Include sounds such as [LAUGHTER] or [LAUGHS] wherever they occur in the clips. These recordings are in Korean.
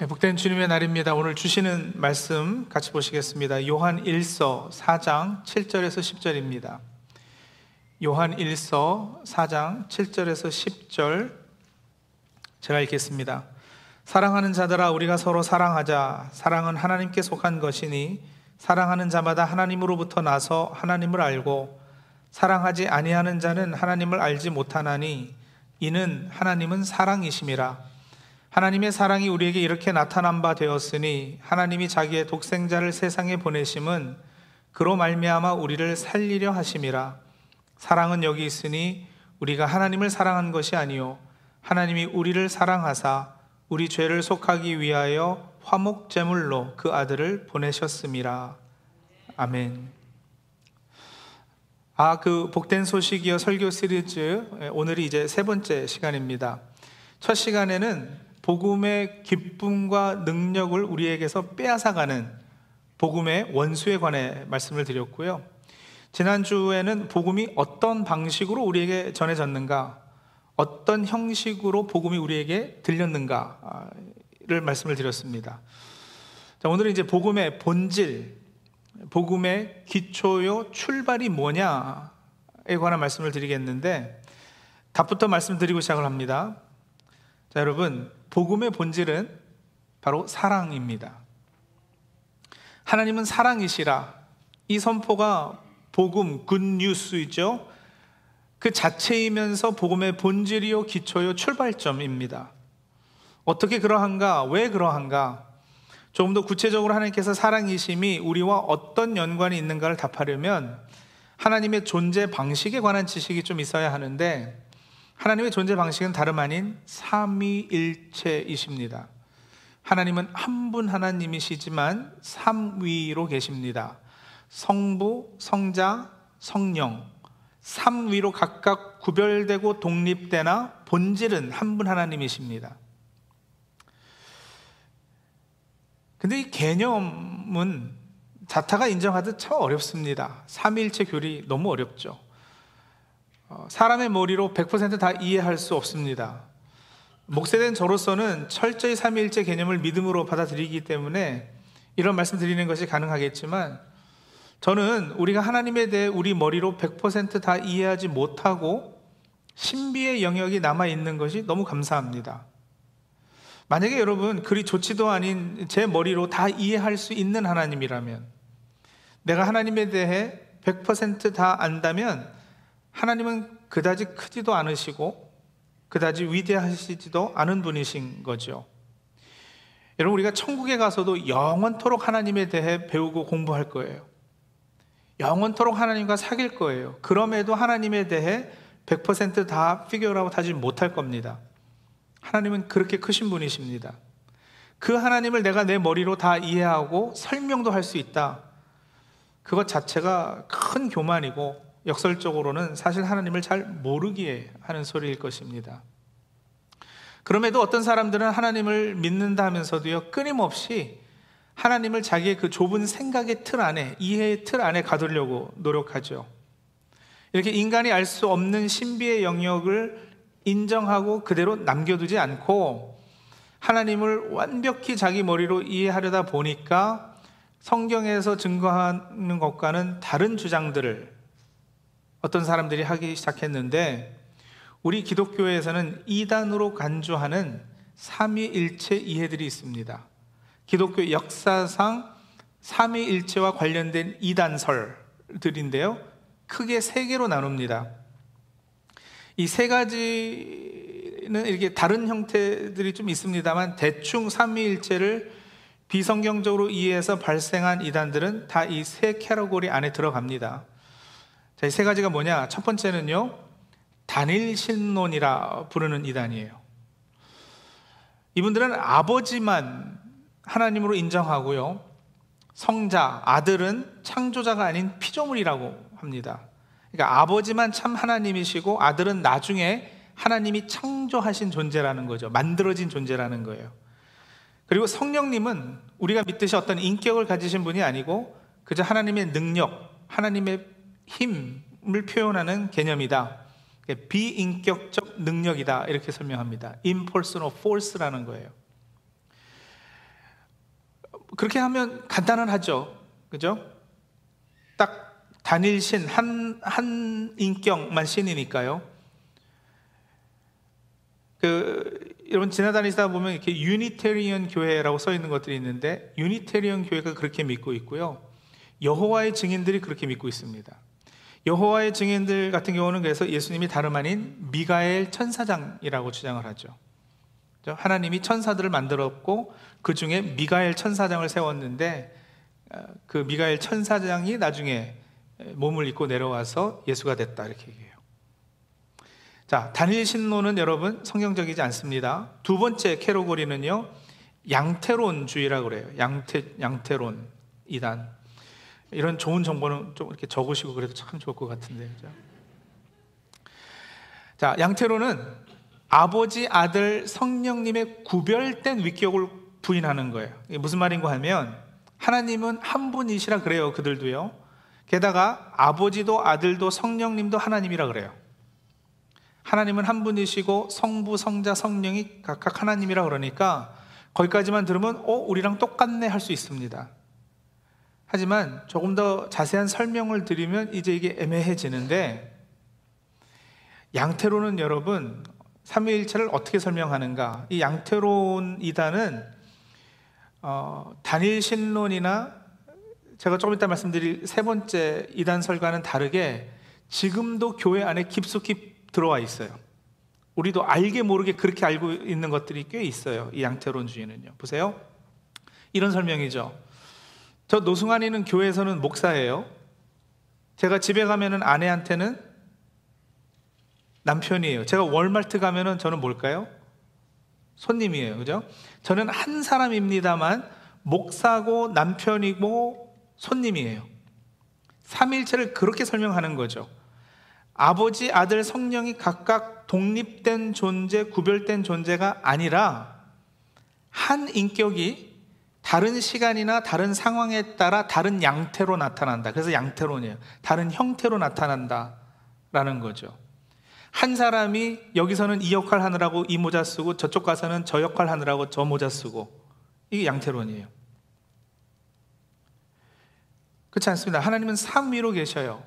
네, 복된 주님의 날입니다. 오늘 주시는 말씀 같이 보시겠습니다. 요한 1서 4장 7절에서 10절입니다. 요한 1서 4장 7절에서 10절 제가 읽겠습니다. 사랑하는 자들아 우리가 서로 사랑하자. 사랑은 하나님께 속한 것이니 사랑하는 자마다 하나님으로부터 나서 하나님을 알고 사랑하지 아니하는 자는 하나님을 알지 못하나니 이는 하나님은 사랑이심이라. 하나님의 사랑이 우리에게 이렇게 나타난 바 되었으니 하나님이 자기의 독생자를 세상에 보내심은 그로 말미암아 우리를 살리려 하심이라 사랑은 여기 있으니 우리가 하나님을 사랑한 것이 아니요 하나님이 우리를 사랑하사 우리 죄를 속하기 위하여 화목 제물로 그 아들을 보내셨음이라 아멘. 아, 그 복된 소식이여 설교 시리즈 오늘이 이제 세 번째 시간입니다. 첫 시간에는 복음의 기쁨과 능력을 우리에게서 빼앗아가는 복음의 원수에 관해 말씀을 드렸고요. 지난주에는 복음이 어떤 방식으로 우리에게 전해졌는가, 어떤 형식으로 복음이 우리에게 들렸는가를 말씀을 드렸습니다. 자, 오늘은 이제 복음의 본질, 복음의 기초요, 출발이 뭐냐에 관한 말씀을 드리겠는데, 답부터 말씀드리고 시작을 합니다. 자, 여러분, 복음의 본질은 바로 사랑입니다. 하나님은 사랑이시라. 이 선포가 복음, 굿뉴스이죠. 그 자체이면서 복음의 본질이요, 기초요, 출발점입니다. 어떻게 그러한가? 왜 그러한가? 조금 더 구체적으로 하나님께서 사랑이심이 우리와 어떤 연관이 있는가를 답하려면 하나님의 존재 방식에 관한 지식이 좀 있어야 하는데 하나님의 존재 방식은 다름 아닌 삼위일체이십니다. 하나님은 한 분 하나님이시지만 삼위로 계십니다. 성부, 성자, 성령, 삼위로 각각 구별되고 독립되나 본질은 한 분 하나님이십니다. 근데 이 개념은 자타가 인정하듯 참 어렵습니다. 삼위일체 교리 너무 어렵죠. 어, 사람의 머리로 100%다 이해할 수 없습니다. 목세된 저로서는 철저히 삼위일체 개념을 믿음으로 받아들이기 때문에 이런 말씀 드리는 것이 가능하겠지만 저는 우리가 하나님에 대해 우리 머리로 100%다 이해하지 못하고 신비의 영역이 남아 있는 것이 너무 감사합니다. 만약에 여러분 그리 좋지도 아닌 제 머리로 다 이해할 수 있는 하나님이라면 내가 하나님에 대해 100%다 안다면 하나님은 그다지 크지도 않으시고 그다지 위대하시지도 않은 분이신 거죠. 여러분 우리가 천국에 가서도 영원토록 하나님에 대해 배우고 공부할 거예요. 영원토록 하나님과 사귈 거예요. 그럼에도 하나님에 대해 100%다 피규어라고 하지 못할 겁니다. 하나님은 그렇게 크신 분이십니다. 그 하나님을 내가 내 머리로 다 이해하고 설명도 할 수 있다. 그것 자체가 큰 교만이고 역설적으로는 사실 하나님을 잘 모르기에 하는 소리일 것입니다. 그럼에도 어떤 사람들은 하나님을 믿는다 하면서도요, 끊임없이 하나님을 자기의 그 좁은 생각의 틀 안에, 이해의 틀 안에 가두려고 노력하죠. 이렇게 인간이 알 수 없는 신비의 영역을 인정하고 그대로 남겨두지 않고 하나님을 완벽히 자기 머리로 이해하려다 보니까 성경에서 증거하는 것과는 다른 주장들을 어떤 사람들이 하기 시작했는데 우리 기독교에서는 이단으로 간주하는 삼위일체 이해들이 있습니다. 기독교 역사상 삼위일체와 관련된 이단설들인데요. 크게 세 개로 나눕니다. 이 세 가지는 이렇게 다른 형태들이 좀 있습니다만 대충 삼위일체를 비성경적으로 이해해서 발생한 이단들은 다 이 세 캐러고리 안에 들어갑니다. 자, 이 세 가지가 뭐냐? 첫 번째는요, 단일 신론이라 부르는 이단이에요. 이분들은 아버지만 하나님으로 인정하고요, 성자, 아들은 창조자가 아닌 피조물이라고 합니다. 그러니까 아버지만 참 하나님이시고 아들은 나중에 하나님이 창조하신 존재라는 거죠. 만들어진 존재라는 거예요. 그리고 성령님은 우리가 믿듯이 어떤 인격을 가지신 분이 아니고 그저 하나님의 능력, 하나님의 힘을 표현하는 개념이다. 비인격적 능력이다. 이렇게 설명합니다. impersonal force라는 거예요. 그렇게 하면 간단은 하죠. 그죠? 딱 단일 신, 한, 한 인격만 신이니까요. 그, 여러분 지나다니다 보면 이렇게 유니테리언 교회라고 써 있는 것들이 있는데, 유니테리언 교회가 그렇게 믿고 있고요. 여호와의 증인들이 그렇게 믿고 있습니다. 여호와의 증인들 같은 경우는 그래서 예수님이 다름 아닌 미가엘 천사장이라고 주장을 하죠. 하나님이 천사들을 만들었고 그 중에 미가엘 천사장을 세웠는데 어, 그 미가엘 천사장이 나중에 몸을 입고 내려와서 예수가 됐다 이렇게 얘기해요. 자, 단일 신론은 여러분 성경적이지 않습니다. 두 번째 캐로고리는요. 양태론주의라고 그래요. 양태 양태론 이단. 이런 좋은 정보는 좀 이렇게 적으시고 그래도 참 좋을 것 같은데. 그죠? 자, 양태론은 아버지, 아들, 성령님의 구별된 위격을 부인하는 거예요. 이게 무슨 말인가 하면 하나님은 한 분이시라 그래요. 그들도요. 게다가 아버지도 아들도 성령님도 하나님이라 그래요. 하나님은 한 분이시고 성부, 성자, 성령이 각각 하나님이라 그러니까 거기까지만 들으면 어, 우리랑 똑같네 할 수 있습니다. 하지만 조금 더 자세한 설명을 드리면 이제 이게 애매해지는데 양태로는 여러분 삼위일체를 어떻게 설명하는가? 이 양태론 이단은 어, 단일 신론이나 제가 조금 이따 말씀드릴 세 번째 이단 설과는 다르게 지금도 교회 안에 깊숙이 들어와 있어요. 우리도 알게 모르게 그렇게 알고 있는 것들이 꽤 있어요. 이 양태론주의는요. 보세요. 이런 설명이죠. 저 노승환이는 교회에서는 목사예요. 제가 집에 가면은 아내한테는 남편이에요. 제가 월마트 가면은 저는 뭘까요? 손님이에요. 그죠? 저는 한 사람입니다만 목사고 남편이고 손님이에요. 삼일체를 그렇게 설명하는 거죠. 아버지, 아들, 성령이 각각 독립된 존재, 구별된 존재가 아니라 한 인격이 다른 시간이나 다른 상황에 따라 다른 양태로 나타난다. 그래서 양태론이에요. 다른 형태로 나타난다. 라는 거죠. 한 사람이 여기서는 이 역할 하느라고 이 모자 쓰고 저쪽 가서는 저 역할 하느라고 저 모자 쓰고 이게 양태론이에요. 그렇지 않습니다. 하나님은 삼위로 계셔요.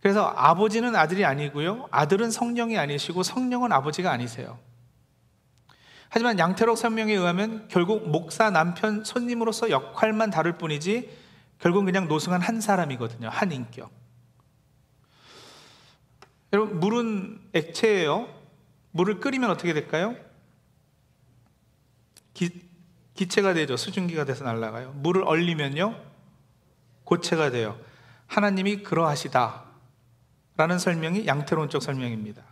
그래서 아버지는 아들이 아니고요. 아들은 성령이 아니시고 성령은 아버지가 아니세요. 하지만 양태록 설명에 의하면 결국 목사 남편 손님으로서 역할만 다를 뿐이지 결국 그냥 노승한 한 사람이거든요. 한 인격. 여러분 물은 액체예요. 물을 끓이면 어떻게 될까요? 기, 기체가 되죠. 수증기가 돼서 날아가요. 물을 얼리면요. 고체가 돼요. 하나님이 그러하시다. 라는 설명이 양태론적 설명입니다.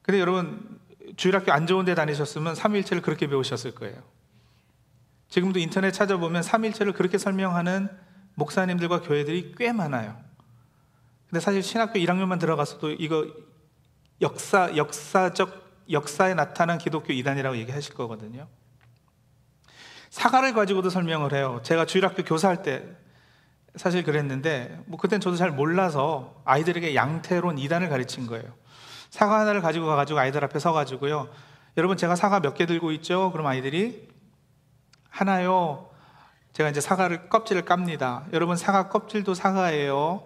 근데 여러분 주일학교 안 좋은 데 다니셨으면 삼일체를 그렇게 배우셨을 거예요. 지금도 인터넷 찾아보면 삼일체를 그렇게 설명하는 목사님들과 교회들이 꽤 많아요. 근데 사실 신학교 1학년만 들어가서도 이거 역사, 역사적, 역사에 나타난 기독교 이단이라고 얘기하실 거거든요. 사과를 가지고도 설명을 해요. 제가 주일학교 교사할 때 사실 그랬는데, 뭐 그땐 저도 잘 몰라서 아이들에게 양태론 이단을 가르친 거예요. 사과 하나를 가지고 가가지고 아이들 앞에 서가지고요. 여러분 제가 사과 몇 개 들고 있죠? 그럼 아이들이 하나요. 제가 이제 사과를 껍질을 깝니다. 여러분 사과 껍질도 사과예요.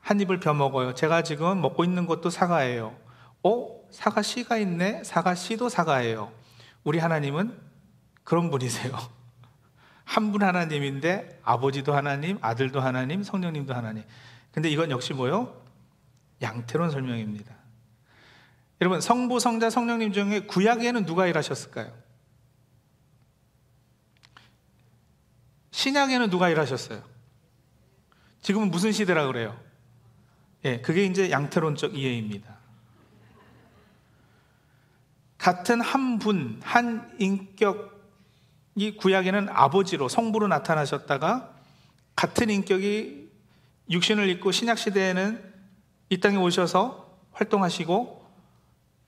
한 입을 벼 먹어요. 제가 지금 먹고 있는 것도 사과예요. 어? 사과 씨가 있네. 사과 씨도 사과예요. 우리 하나님은 그런 분이세요. [LAUGHS] 한 분 하나님인데 아버지도 하나님, 아들도 하나님, 성령님도 하나님. 근데 이건 역시 뭐요? 양태론 설명입니다. 여러분 성부, 성자, 성령님 중에 구약에는 누가 일하셨을까요? 신약에는 누가 일하셨어요? 지금은 무슨 시대라 그래요? 예, 그게 이제 양태론적 이해입니다. 같은 한 분, 한 인격이 구약에는 아버지로 성부로 나타나셨다가 같은 인격이 육신을 입고 신약 시대에는 이 땅에 오셔서 활동하시고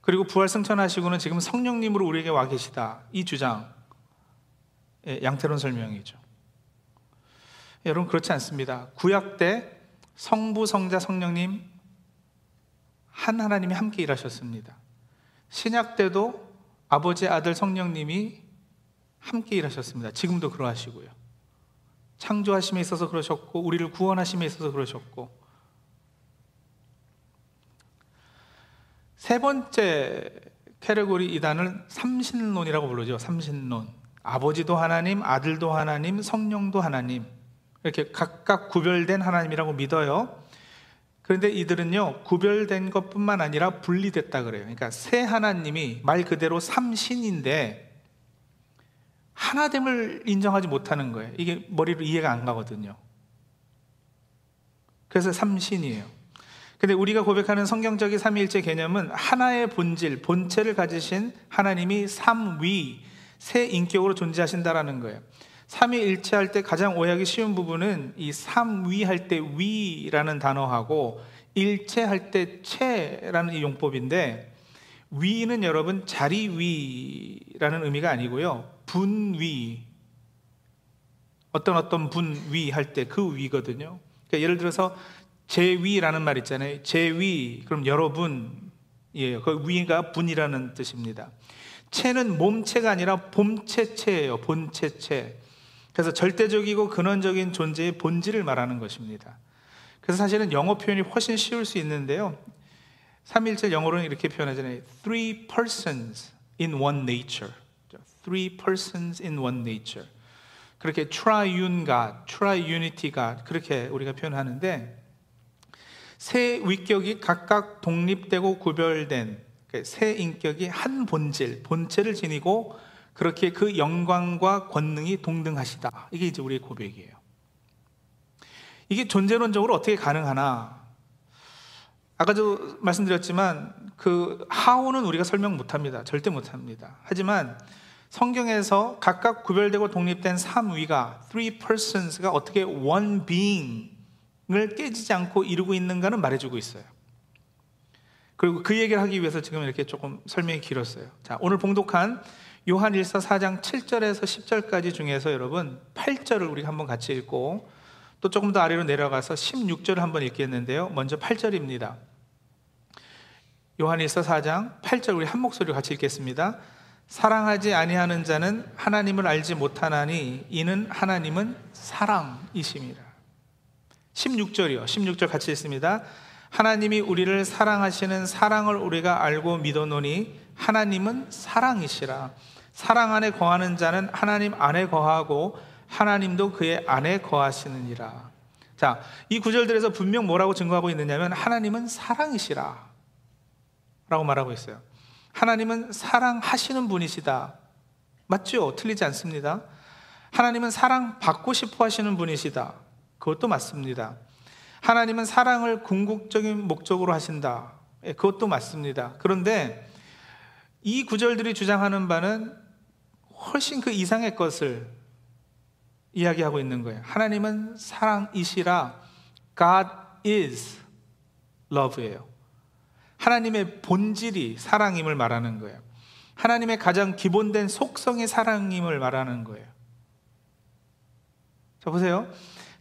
그리고 부활 승천하시고는 지금 성령님으로 우리에게 와 계시다. 이 주장. 양태론 설명이죠. 여러분 그렇지 않습니다. 구약 때 성부, 성자, 성령님 한 하나님이 함께 일하셨습니다. 신약 때도 아버지, 아들, 성령님이 함께 일하셨습니다. 지금도 그러하시고요. 창조하심에 있어서 그러셨고 우리를 구원하심에 있어서 그러셨고 세 번째 캐러고리 이단을 삼신론이라고 부르죠. 삼신론. 아버지도 하나님, 아들도 하나님, 성령도 하나님. 이렇게 각각 구별된 하나님이라고 믿어요. 그런데 이들은요, 구별된 것 뿐만 아니라 분리됐다 그래요. 그러니까 새 하나님이 말 그대로 삼신인데 하나됨을 인정하지 못하는 거예요. 이게 머리로 이해가 안 가거든요. 그래서 삼신이에요. 근데 우리가 고백하는 성경적인 삼위일체 개념은 하나의 본질, 본체를 가지신 하나님이 삼위, 새 인격으로 존재하신다라는 거예요. 삼위일체 할 때 가장 오해하기 쉬운 부분은 이 삼위 할 때 위라는 단어하고 일체 할 때 체라는 이 용법인데 위는 여러분 자리 위라는 의미가 아니고요. 분위 어떤 어떤 분위 할 때 그 위거든요. 그러니까 예를 들어서 제위라는 말 있잖아요. 제위 그럼 여러분이에요. 그 위가 분이라는 뜻입니다. 체는 몸체가 아니라 봄체체예요. 본체체. 그래서 절대적이고 근원적인 존재의 본질을 말하는 것입니다. 그래서 사실은 영어 표현이 훨씬 쉬울 수 있는데요. 삼일체 영어로는 이렇게 표현하잖아요. Three persons in one nature. Three persons in one nature. 그렇게 triune God, triunity God 그렇게 우리가 표현하는데 세 위격이 각각 독립되고 구별된 그세 인격이 한 본질, 본체를 지니고 그렇게 그 영광과 권능이 동등하시다. 이게 이제 우리의 고백이에요. 이게 존재론적으로 어떻게 가능하나? 아까도 말씀드렸지만 그 how는 우리가 설명 못 합니다. 절대 못 합니다. 하지만 성경에서 각각 구별되고 독립된 삼위가 three persons가 어떻게 one being 을 깨지지 않고 이루고 있는가는 말해주고 있어요. 그리고 그 얘기를 하기 위해서 지금 이렇게 조금 설명이 길었어요. 자, 오늘 봉독한 요한 1서 4장 7절에서 10절까지 중에서 여러분 8절을 우리 한번 같이 읽고 또 조금 더 아래로 내려가서 16절을 한번 읽겠는데요. 먼저 8절입니다. 요한 1서 4장 8절 우리 한 목소리로 같이 읽겠습니다. 사랑하지 아니하는 자는 하나님을 알지 못하나니 이는 하나님은 사랑이심이라. 16절이요. 16절 같이 읽습니다. 하나님이 우리를 사랑하시는 사랑을 우리가 알고 믿어노니 하나님은 사랑이시라. 사랑 안에 거하는 자는 하나님 안에 거하고 하나님도 그의 안에 거하시느니라. 자, 이 구절들에서 분명 뭐라고 증거하고 있느냐면 하나님은 사랑이시라. 라고 말하고 있어요. 하나님은 사랑하시는 분이시다. 맞죠? 틀리지 않습니다. 하나님은 사랑 받고 싶어 하시는 분이시다. 그것도 맞습니다. 하나님은 사랑을 궁극적인 목적으로 하신다. 예, 그것도 맞습니다. 그런데 이 구절들이 주장하는 바는 훨씬 그 이상의 것을 이야기하고 있는 거예요. 하나님은 사랑이시라 God is love예요. 하나님의 본질이 사랑임을 말하는 거예요. 하나님의 가장 기본된 속성이 사랑임을 말하는 거예요. 자, 보세요.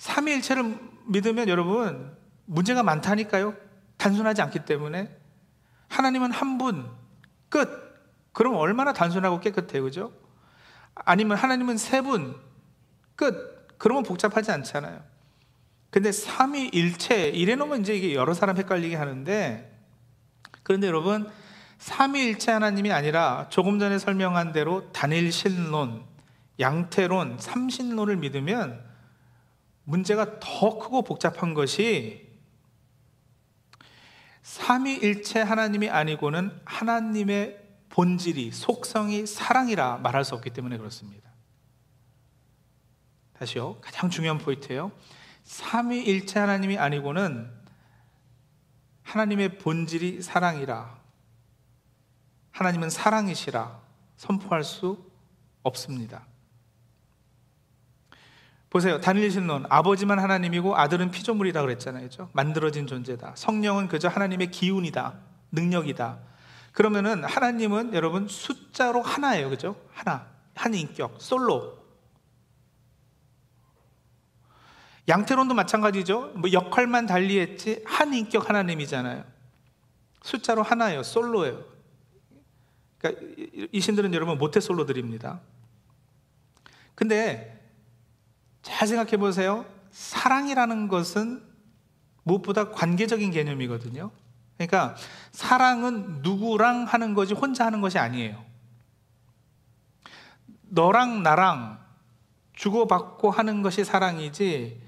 삼위일체를 믿으면 여러분, 문제가 많다니까요. 단순하지 않기 때문에. 하나님은 한 분, 끝. 그럼 얼마나 단순하고 깨끗해요. 그죠? 아니면 하나님은 세 분, 끝. 그러면 복잡하지 않잖아요. 근데 삼위일체, 이래 놓으면 이제 이게 여러 사람 헷갈리게 하는데, 그런데 여러분, 삼위일체 하나님이 아니라 조금 전에 설명한 대로 단일신론, 양태론, 삼신론을 믿으면 문제가 더 크고 복잡한 것이 삼위일체 하나님이 아니고는 하나님의 본질이 속성이 사랑이라 말할 수 없기 때문에 그렇습니다. 다시요. 가장 중요한 포인트예요. 삼위일체 하나님이 아니고는 하나님의 본질이 사랑이라 하나님은 사랑이시라 선포할 수 없습니다. 보세요. 다니엘 신론 아버지만 하나님이고 아들은 피조물이다 그랬잖아요. 그렇죠? 만들어진 존재다. 성령은 그저 하나님의 기운이다. 능력이다. 그러면은 하나님은 여러분 숫자로 하나예요. 그죠? 하나. 한 인격. 솔로. 양태론도 마찬가지죠. 뭐 역할만 달리했지 한 인격 하나님이잖아요. 숫자로 하나예요. 솔로예요. 그러니까 이 신들은 여러분 모태솔로들입니다. 근데 잘 생각해 보세요. 사랑이라는 것은 무엇보다 관계적인 개념이거든요. 그러니까 사랑은 누구랑 하는 것이 혼자 하는 것이 아니에요. 너랑 나랑 주고받고 하는 것이 사랑이지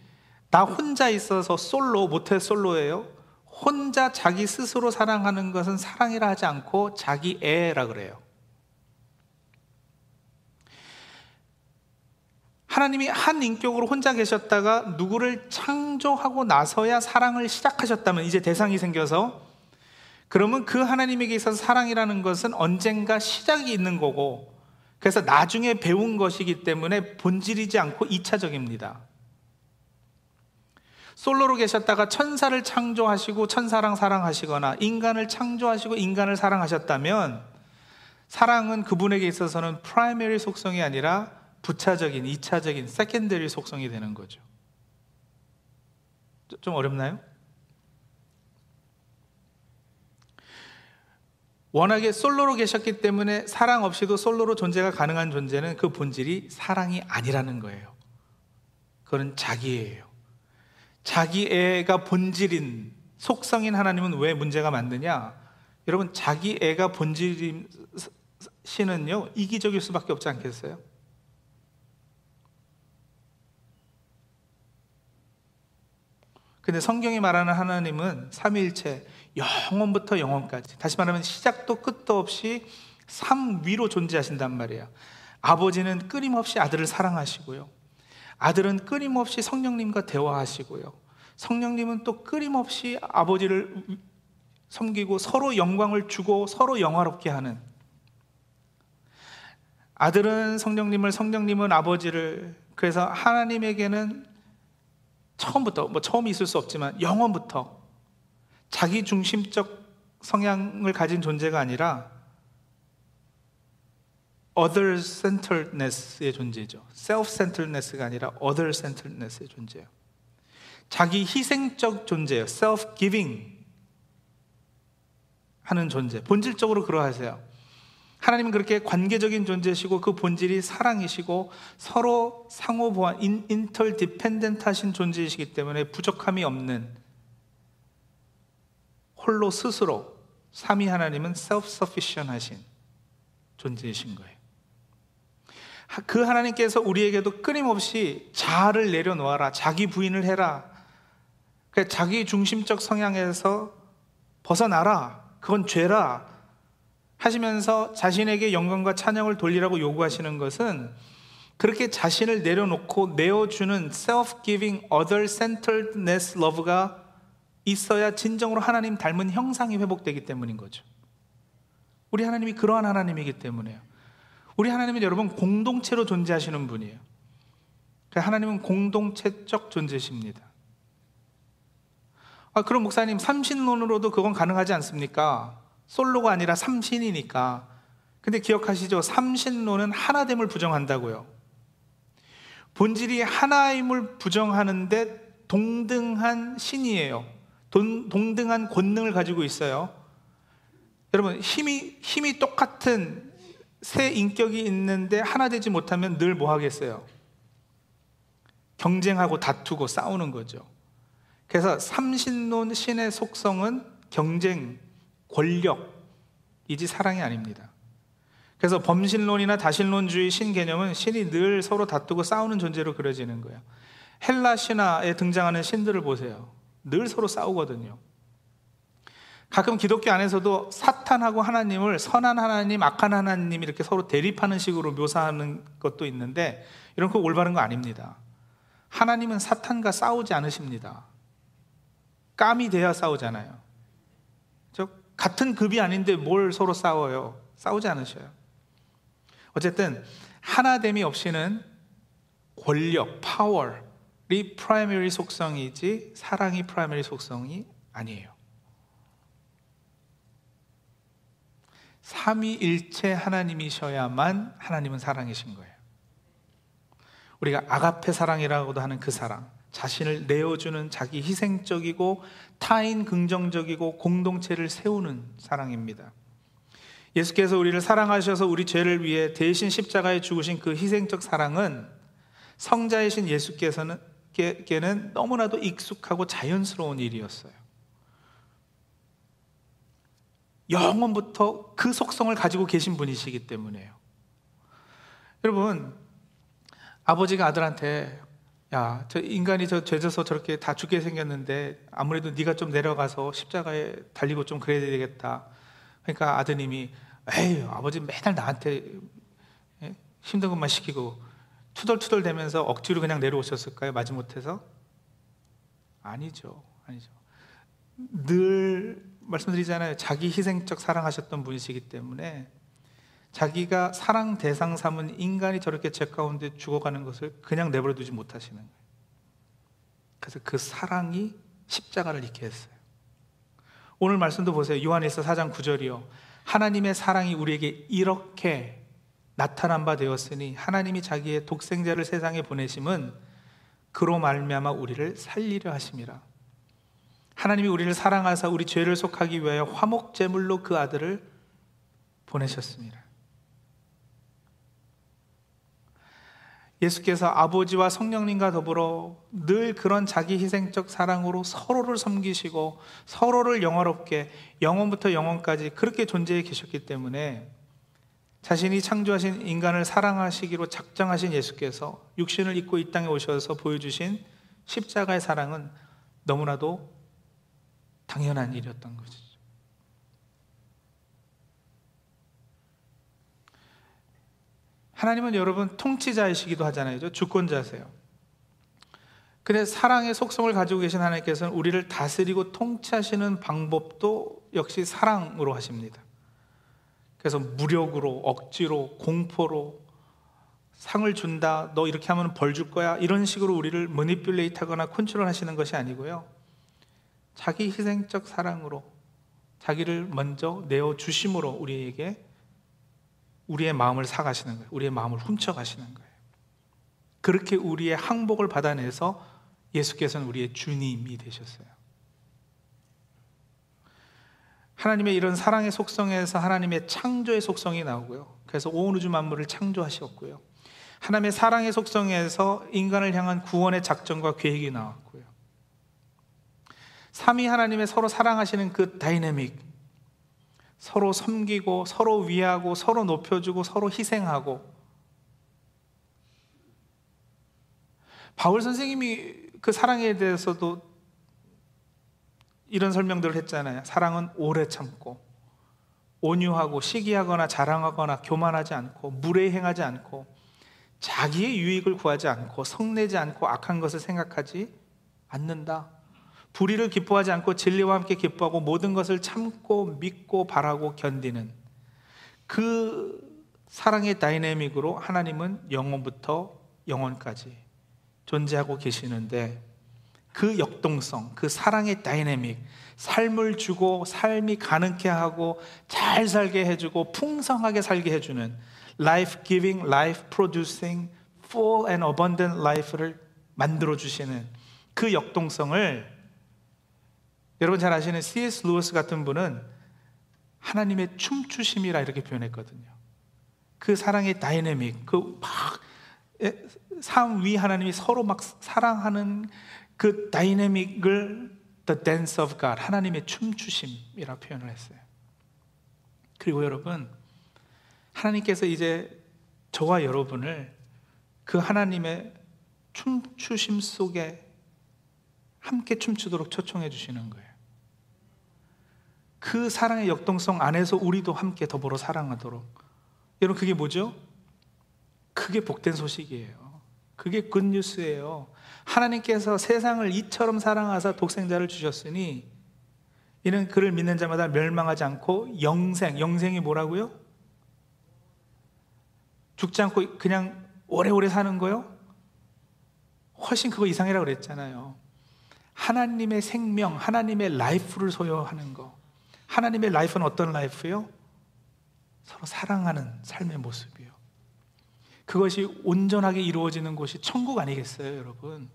나 혼자 있어서 솔로 모태 솔로예요. 혼자 자기 스스로 사랑하는 것은 사랑이라 하지 않고 자기 애라 그래요. 하나님이 한 인격으로 혼자 계셨다가 누구를 창조하고 나서야 사랑을 시작하셨다면 이제 대상이 생겨서 그러면 그 하나님에게 있어서 사랑이라는 것은 언젠가 시작이 있는 거고 그래서 나중에 배운 것이기 때문에 본질이지 않고 2차적입니다. 솔로로 계셨다가 천사를 창조하시고 천사랑 사랑하시거나 인간을 창조하시고 인간을 사랑하셨다면 사랑은 그분에게 있어서는 primary 속성이 아니라 부차적인, 2차적인, secondary 속성이 되는 거죠. 좀 어렵나요? 워낙에 솔로로 계셨기 때문에 사랑 없이도 솔로로 존재가 가능한 존재는 그 본질이 사랑이 아니라는 거예요. 그건 자기애예요. 자기애가 본질인 속성인 하나님은 왜 문제가 많느냐? 여러분 자기애가 본질인 신은요 이기적일 수밖에 없지 않겠어요? 근데 성경이 말하는 하나님은 삼위일체 영원부터 영원까지 다시 말하면 시작도 끝도 없이 삶 위로 존재하신단 말이에요. 아버지는 끊임없이 아들을 사랑하시고요. 아들은 끊임없이 성령님과 대화하시고요. 성령님은 또 끊임없이 아버지를 섬기고 서로 영광을 주고 서로 영화롭게 하는 아들은 성령님을 성령님은 아버지를 그래서 하나님에게는 처음부터 뭐 처음이 있을 수 없지만 영원부터 자기 중심적 성향을 가진 존재가 아니라 other centeredness의 존재죠. self centeredness가 아니라 other centeredness의 존재예요. 자기 희생적 존재예요. self giving 하는 존재. 본질적으로 그러하세요. 하나님은 그렇게 관계적인 존재시고 그 본질이 사랑이시고 서로 상호 보완, interdependent 하신 존재이시기 때문에 부족함이 없는 홀로 스스로 삼위 하나님은 self sufficient 하신 존재이신 거예요. 그 하나님께서 우리에게도 끊임없이 자아를 내려놓아라. 자기 부인을 해라. 자기 중심적 성향에서 벗어나라. 그건 죄라. 하시면서 자신에게 영광과 찬양을 돌리라고 요구하시는 것은 그렇게 자신을 내려놓고 내어주는 self-giving, other-centeredness love가 있어야 진정으로 하나님 닮은 형상이 회복되기 때문인 거죠. 우리 하나님이 그러한 하나님이기 때문에요. 우리 하나님은 여러분 공동체로 존재하시는 분이에요. 하나님은 공동체적 존재십니다. 아, 그럼 목사님, 삼신론으로도 그건 가능하지 않습니까? 솔로가 아니라 삼신이니까. 근데 기억하시죠? 삼신론은 하나됨을 부정한다고요. 본질이 하나임을 부정하는데 동등한 신이에요. 동, 동등한 권능을 가지고 있어요. 여러분, 힘이, 힘이 똑같은 새 인격이 있는데 하나 되지 못하면 늘 뭐 하겠어요? 경쟁하고 다투고 싸우는 거죠. 그래서 삼신론 신의 속성은 경쟁, 권력이지 사랑이 아닙니다. 그래서 범신론이나 다신론주의 신개념은 신이 늘 서로 다투고 싸우는 존재로 그려지는 거예요. 헬라 신화에 등장하는 신들을 보세요. 늘 서로 싸우거든요. 가끔 기독교 안에서도 사탄하고 하나님을 선한 하나님, 악한 하나님 이렇게 서로 대립하는 식으로 묘사하는 것도 있는데 이런 거 올바른 거 아닙니다. 하나님은 사탄과 싸우지 않으십니다. 깜이 돼야 싸우잖아요. 같은 급이 아닌데 뭘 서로 싸워요? 싸우지 않으셔요. 어쨌든 하나됨이 없이는 권력, 파워이 primary 속성이지 사랑이 primary 속성이 아니에요. 삼위일체 하나님이셔야만 하나님은 사랑이신 거예요. 우리가 아가페 사랑이라고도 하는 그 사랑, 자신을 내어주는 자기 희생적이고 타인 긍정적이고 공동체를 세우는 사랑입니다. 예수께서 우리를 사랑하셔서 우리 죄를 위해 대신 십자가에 죽으신 그 희생적 사랑은 성자이신 예수께서는 너무나도 익숙하고 자연스러운 일이었어요. 영원부터 그 속성을 가지고 계신 분이시기 때문에요. 여러분, 아버지가 아들한테 야, 저 인간이 저 죄져서 저렇게 다 죽게 생겼는데 아무래도 네가 좀 내려가서 십자가에 달리고 좀 그래야 되겠다. 그러니까 아드님이 에이, 아버지 맨날 나한테 예? 힘든 것만 시키고 투덜투덜 대면서 억지로 그냥 내려오셨을까요? 마지못해서? 아니죠. 아니죠. 늘 말씀드리잖아요. 자기 희생적 사랑하셨던 분이시기 때문에 자기가 사랑 대상 삼은 인간이 저렇게 죄 가운데 죽어가는 것을 그냥 내버려 두지 못하시는 거예요. 그래서 그 사랑이 십자가를 잃게 했어요. 오늘 말씀도 보세요. 요한일서 4장 9절이요. 하나님의 사랑이 우리에게 이렇게 나타난 바 되었으니 하나님이 자기의 독생자를 세상에 보내심은 그로 말미암아 우리를 살리려 하심이라. 하나님이 우리를 사랑하사 우리 죄를 속하기 위하여 화목 제물로 그 아들을 보내셨습니다. 예수께서 아버지와 성령님과 더불어 늘 그런 자기 희생적 사랑으로 서로를 섬기시고 서로를 영화롭게 영원부터 영원까지 그렇게 존재해 계셨기 때문에 자신이 창조하신 인간을 사랑하시기로 작정하신 예수께서 육신을 입고 이 땅에 오셔서 보여주신 십자가의 사랑은 너무나도 당연한 일이었던 것이죠. 하나님은 여러분 통치자이시기도 하잖아요. 주권자세요. 근데 사랑의 속성을 가지고 계신 하나님께서는 우리를 다스리고 통치하시는 방법도 역시 사랑으로 하십니다. 그래서 무력으로, 억지로, 공포로 상을 준다. 너 이렇게 하면 벌 줄 거야. 이런 식으로 우리를 manipulate 하거나 컨트롤 하시는 것이 아니고요. 자기 희생적 사랑으로 자기를 먼저 내어 주심으로 우리에게 우리의 마음을 사가시는 거예요. 우리의 마음을 훔쳐 가시는 거예요. 그렇게 우리의 항복을 받아내서 예수께서는 우리의 주님이 되셨어요. 하나님의 이런 사랑의 속성에서 하나님의 창조의 속성이 나오고요. 그래서 온 우주 만물을 창조하셨고요. 하나님의 사랑의 속성에서 인간을 향한 구원의 작전과 계획이 나왔고요. 삼위 하나님의 서로 사랑하시는 그 다이내믹, 서로 섬기고, 서로 위하고, 서로 높여주고, 서로 희생하고. 바울 선생님이 그 사랑에 대해서도 이런 설명들을 했잖아요. 사랑은 오래 참고, 온유하고, 시기하거나 자랑하거나 교만하지 않고, 무례행하지 않고, 자기의 유익을 구하지 않고, 성내지 않고, 악한 것을 생각하지 않는다. 불의를 기뻐하지 않고 진리와 함께 기뻐하고 모든 것을 참고 믿고 바라고 견디는 그 사랑의 다이내믹으로 하나님은 영원부터 영원까지 존재하고 계시는데 그 역동성, 그 사랑의 다이내믹, 삶을 주고 삶이 가능케 하고 잘 살게 해주고 풍성하게 살게 해주는 life giving, life producing, full and abundant life를 만들어 주시는 그 역동성을 여러분 잘 아시는 C.S. 루어스 같은 분은 하나님의 춤추심이라 이렇게 표현했거든요. 그 사랑의 다이내믹, 그막 삶위 하나님이 서로 막 사랑하는 그 다이내믹을 The Dance of God, 하나님의 춤추심이라 표현을 했어요. 그리고 여러분, 하나님께서 이제 저와 여러분을 그 하나님의 춤추심 속에 함께 춤추도록 초청해 주시는 거예요. 그 사랑의 역동성 안에서 우리도 함께 더불어 사랑하도록. 여러분, 그게 뭐죠? 그게 복된 소식이에요. 그게 굿뉴스예요. 하나님께서 세상을 이처럼 사랑하사 독생자를 주셨으니 이는 그를 믿는 자마다 멸망하지 않고 영생, 영생이 뭐라고요? 죽지 않고 그냥 오래오래 사는 거요? 훨씬 그거 이상이라고 그랬잖아요. 하나님의 생명, 하나님의 life를 소유하는 거. 하나님의 life는 어떤 life요? 서로 사랑하는 삶의 모습이요. 그것이 온전하게 이루어지는 곳이 천국 아니겠어요, 여러분?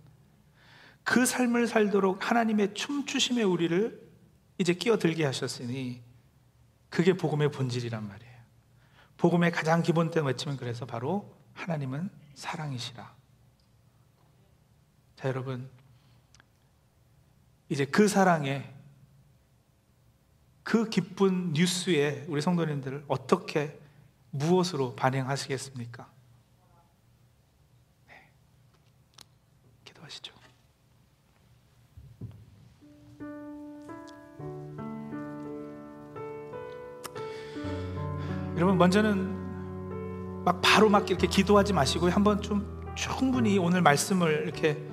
그 삶을 살도록 하나님의 춤추심에 우리를 이제 끼어들게 하셨으니 그게 복음의 본질이란 말이에요. 복음의 가장 기본된 외침은 그래서 바로 하나님은 사랑이시라. 자, 여러분. 이제 그 사랑에 그 기쁜 뉴스에 우리 성도님들 어떻게 무엇으로 반응하시겠습니까? 네. 기도하시죠. 여러분 먼저는 막 바로 막 이렇게 기도하지 마시고 한번 좀 충분히 오늘 말씀을 이렇게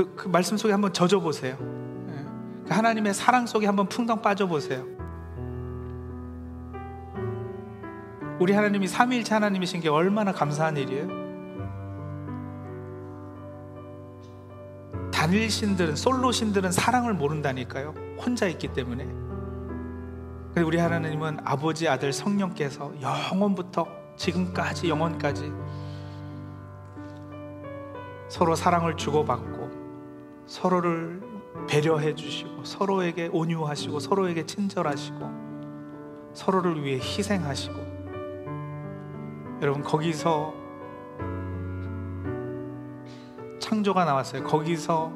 그, 그 말씀 속에 한번 젖어 보세요. 예. 그 하나님의 사랑 속에 한번 풍덩 빠져 보세요. 우리 하나님이 삼위일체 하나님이신 게 얼마나 감사한 일이에요. 단일 신들은 솔로 신들은 사랑을 모른다니까요. 혼자 있기 때문에. 근데 우리 하나님은 아버지, 아들, 성령께서 영원부터 지금까지 영원까지 서로 사랑을 주고받고 서로를 배려해 주시고 서로에게 온유하시고 서로에게 친절하시고 서로를 위해 희생하시고 여러분 거기서 창조가 나왔어요. 거기서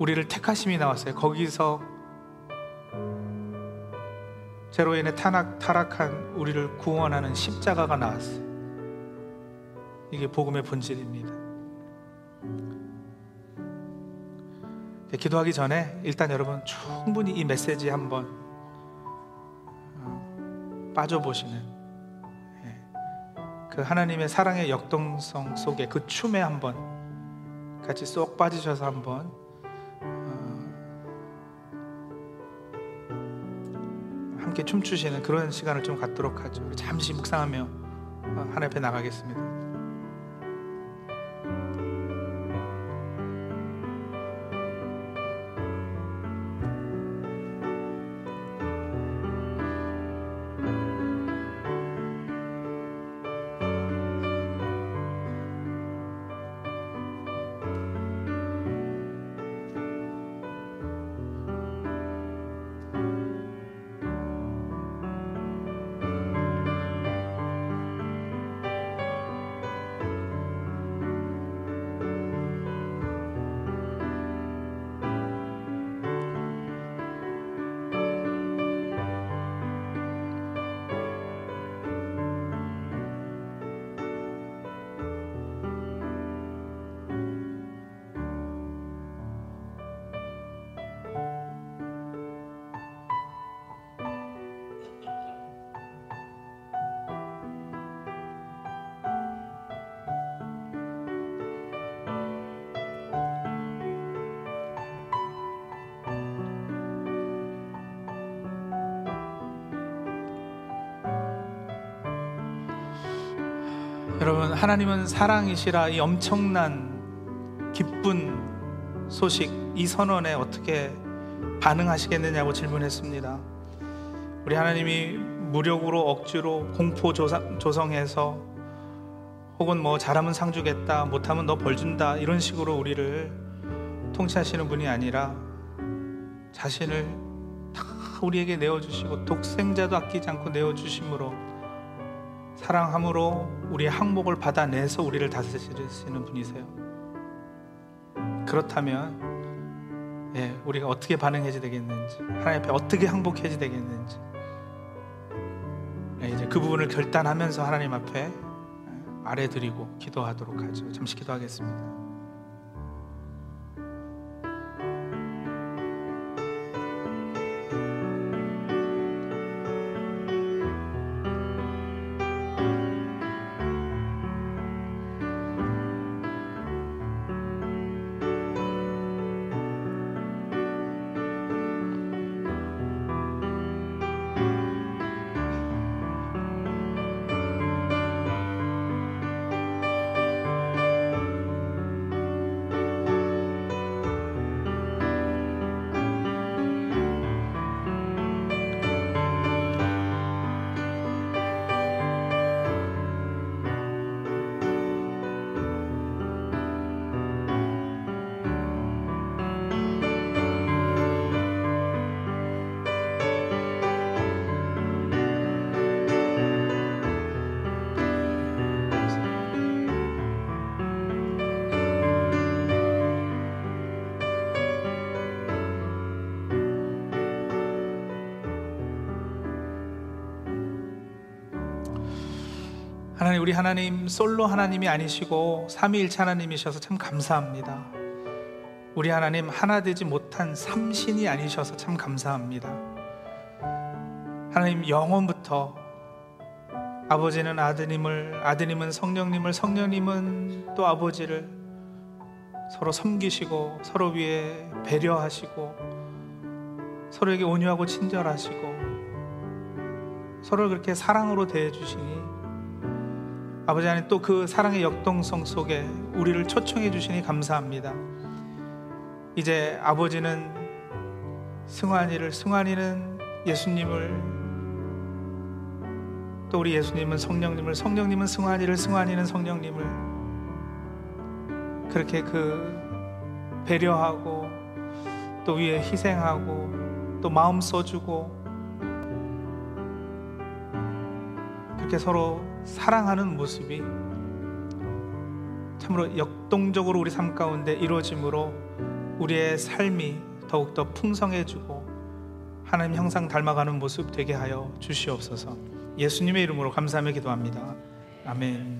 우리를 택하심이 나왔어요. 거기서 제로 인해 타락, 타락한 우리를 구원하는 십자가가 나왔어요. 이게 복음의 본질입니다. 기도하기 전에 일단 여러분 충분히 이 메시지 한번 어, 빠져보시는 예, 그 하나님의 사랑의 역동성 속에 그 춤에 한번 같이 쏙 빠지셔서 한번 어, 함께 춤추시는 그런 시간을 좀 갖도록 하죠. 잠시 묵상하며 어, 하나님 앞에 나가겠습니다. 하나님은 사랑이시라 이 엄청난 기쁜 소식 이 선언에 어떻게 반응하시겠느냐고 질문했습니다. 우리 하나님이 무력으로 억지로 공포 조성해서 혹은 뭐 잘하면 상 주겠다 못하면 너 벌 준다 이런 식으로 우리를 통치하시는 분이 아니라 자신을 다 우리에게 내어주시고 독생자도 아끼지 않고 내어주심으로 사랑함으로 우리의 항목을 받아내서 우리를 다스리시는 분이세요. 그렇다면 예, 우리가 어떻게 반응해야 되겠는지 하나님 앞에 어떻게 항복해야 되겠는지 예, 이제 그 부분을 결단하면서 하나님 앞에 예, 아래드리고 기도하도록 하죠. 잠시 기도하겠습니다. 하나님 우리 하나님 솔로 하나님이 아니시고 삼위일체 하나님이셔서 참 감사합니다. 우리 하나님 하나 되지 못한 삼신이 아니셔서 참 감사합니다. 하나님 영원부터 아버지는 아드님을 아드님은 성령님을 성령님은 또 아버지를 서로 섬기시고 서로 위에 배려하시고 서로에게 온유하고 친절하시고 서로를 그렇게 사랑으로 대해 주시니 아버지 하나님 또 그 사랑의 역동성 속에 우리를 초청해 주시니 감사합니다. 이제 아버지는 승환이를 승환이는 예수님을 또 우리 예수님은 성령님을 성령님은 승환이를 승환이는 성령님을 그렇게 그 배려하고 또 위에 희생하고 또 마음 써주고 그렇게 서로 사랑하는 모습이 참으로 역동적으로 우리 삶 가운데 이루어짐으로 우리의 삶이 더욱더 풍성해지고 하나님 형상 닮아가는 모습 되게 하여 주시옵소서 예수님의 이름으로 감사하며 기도합니다. 아멘.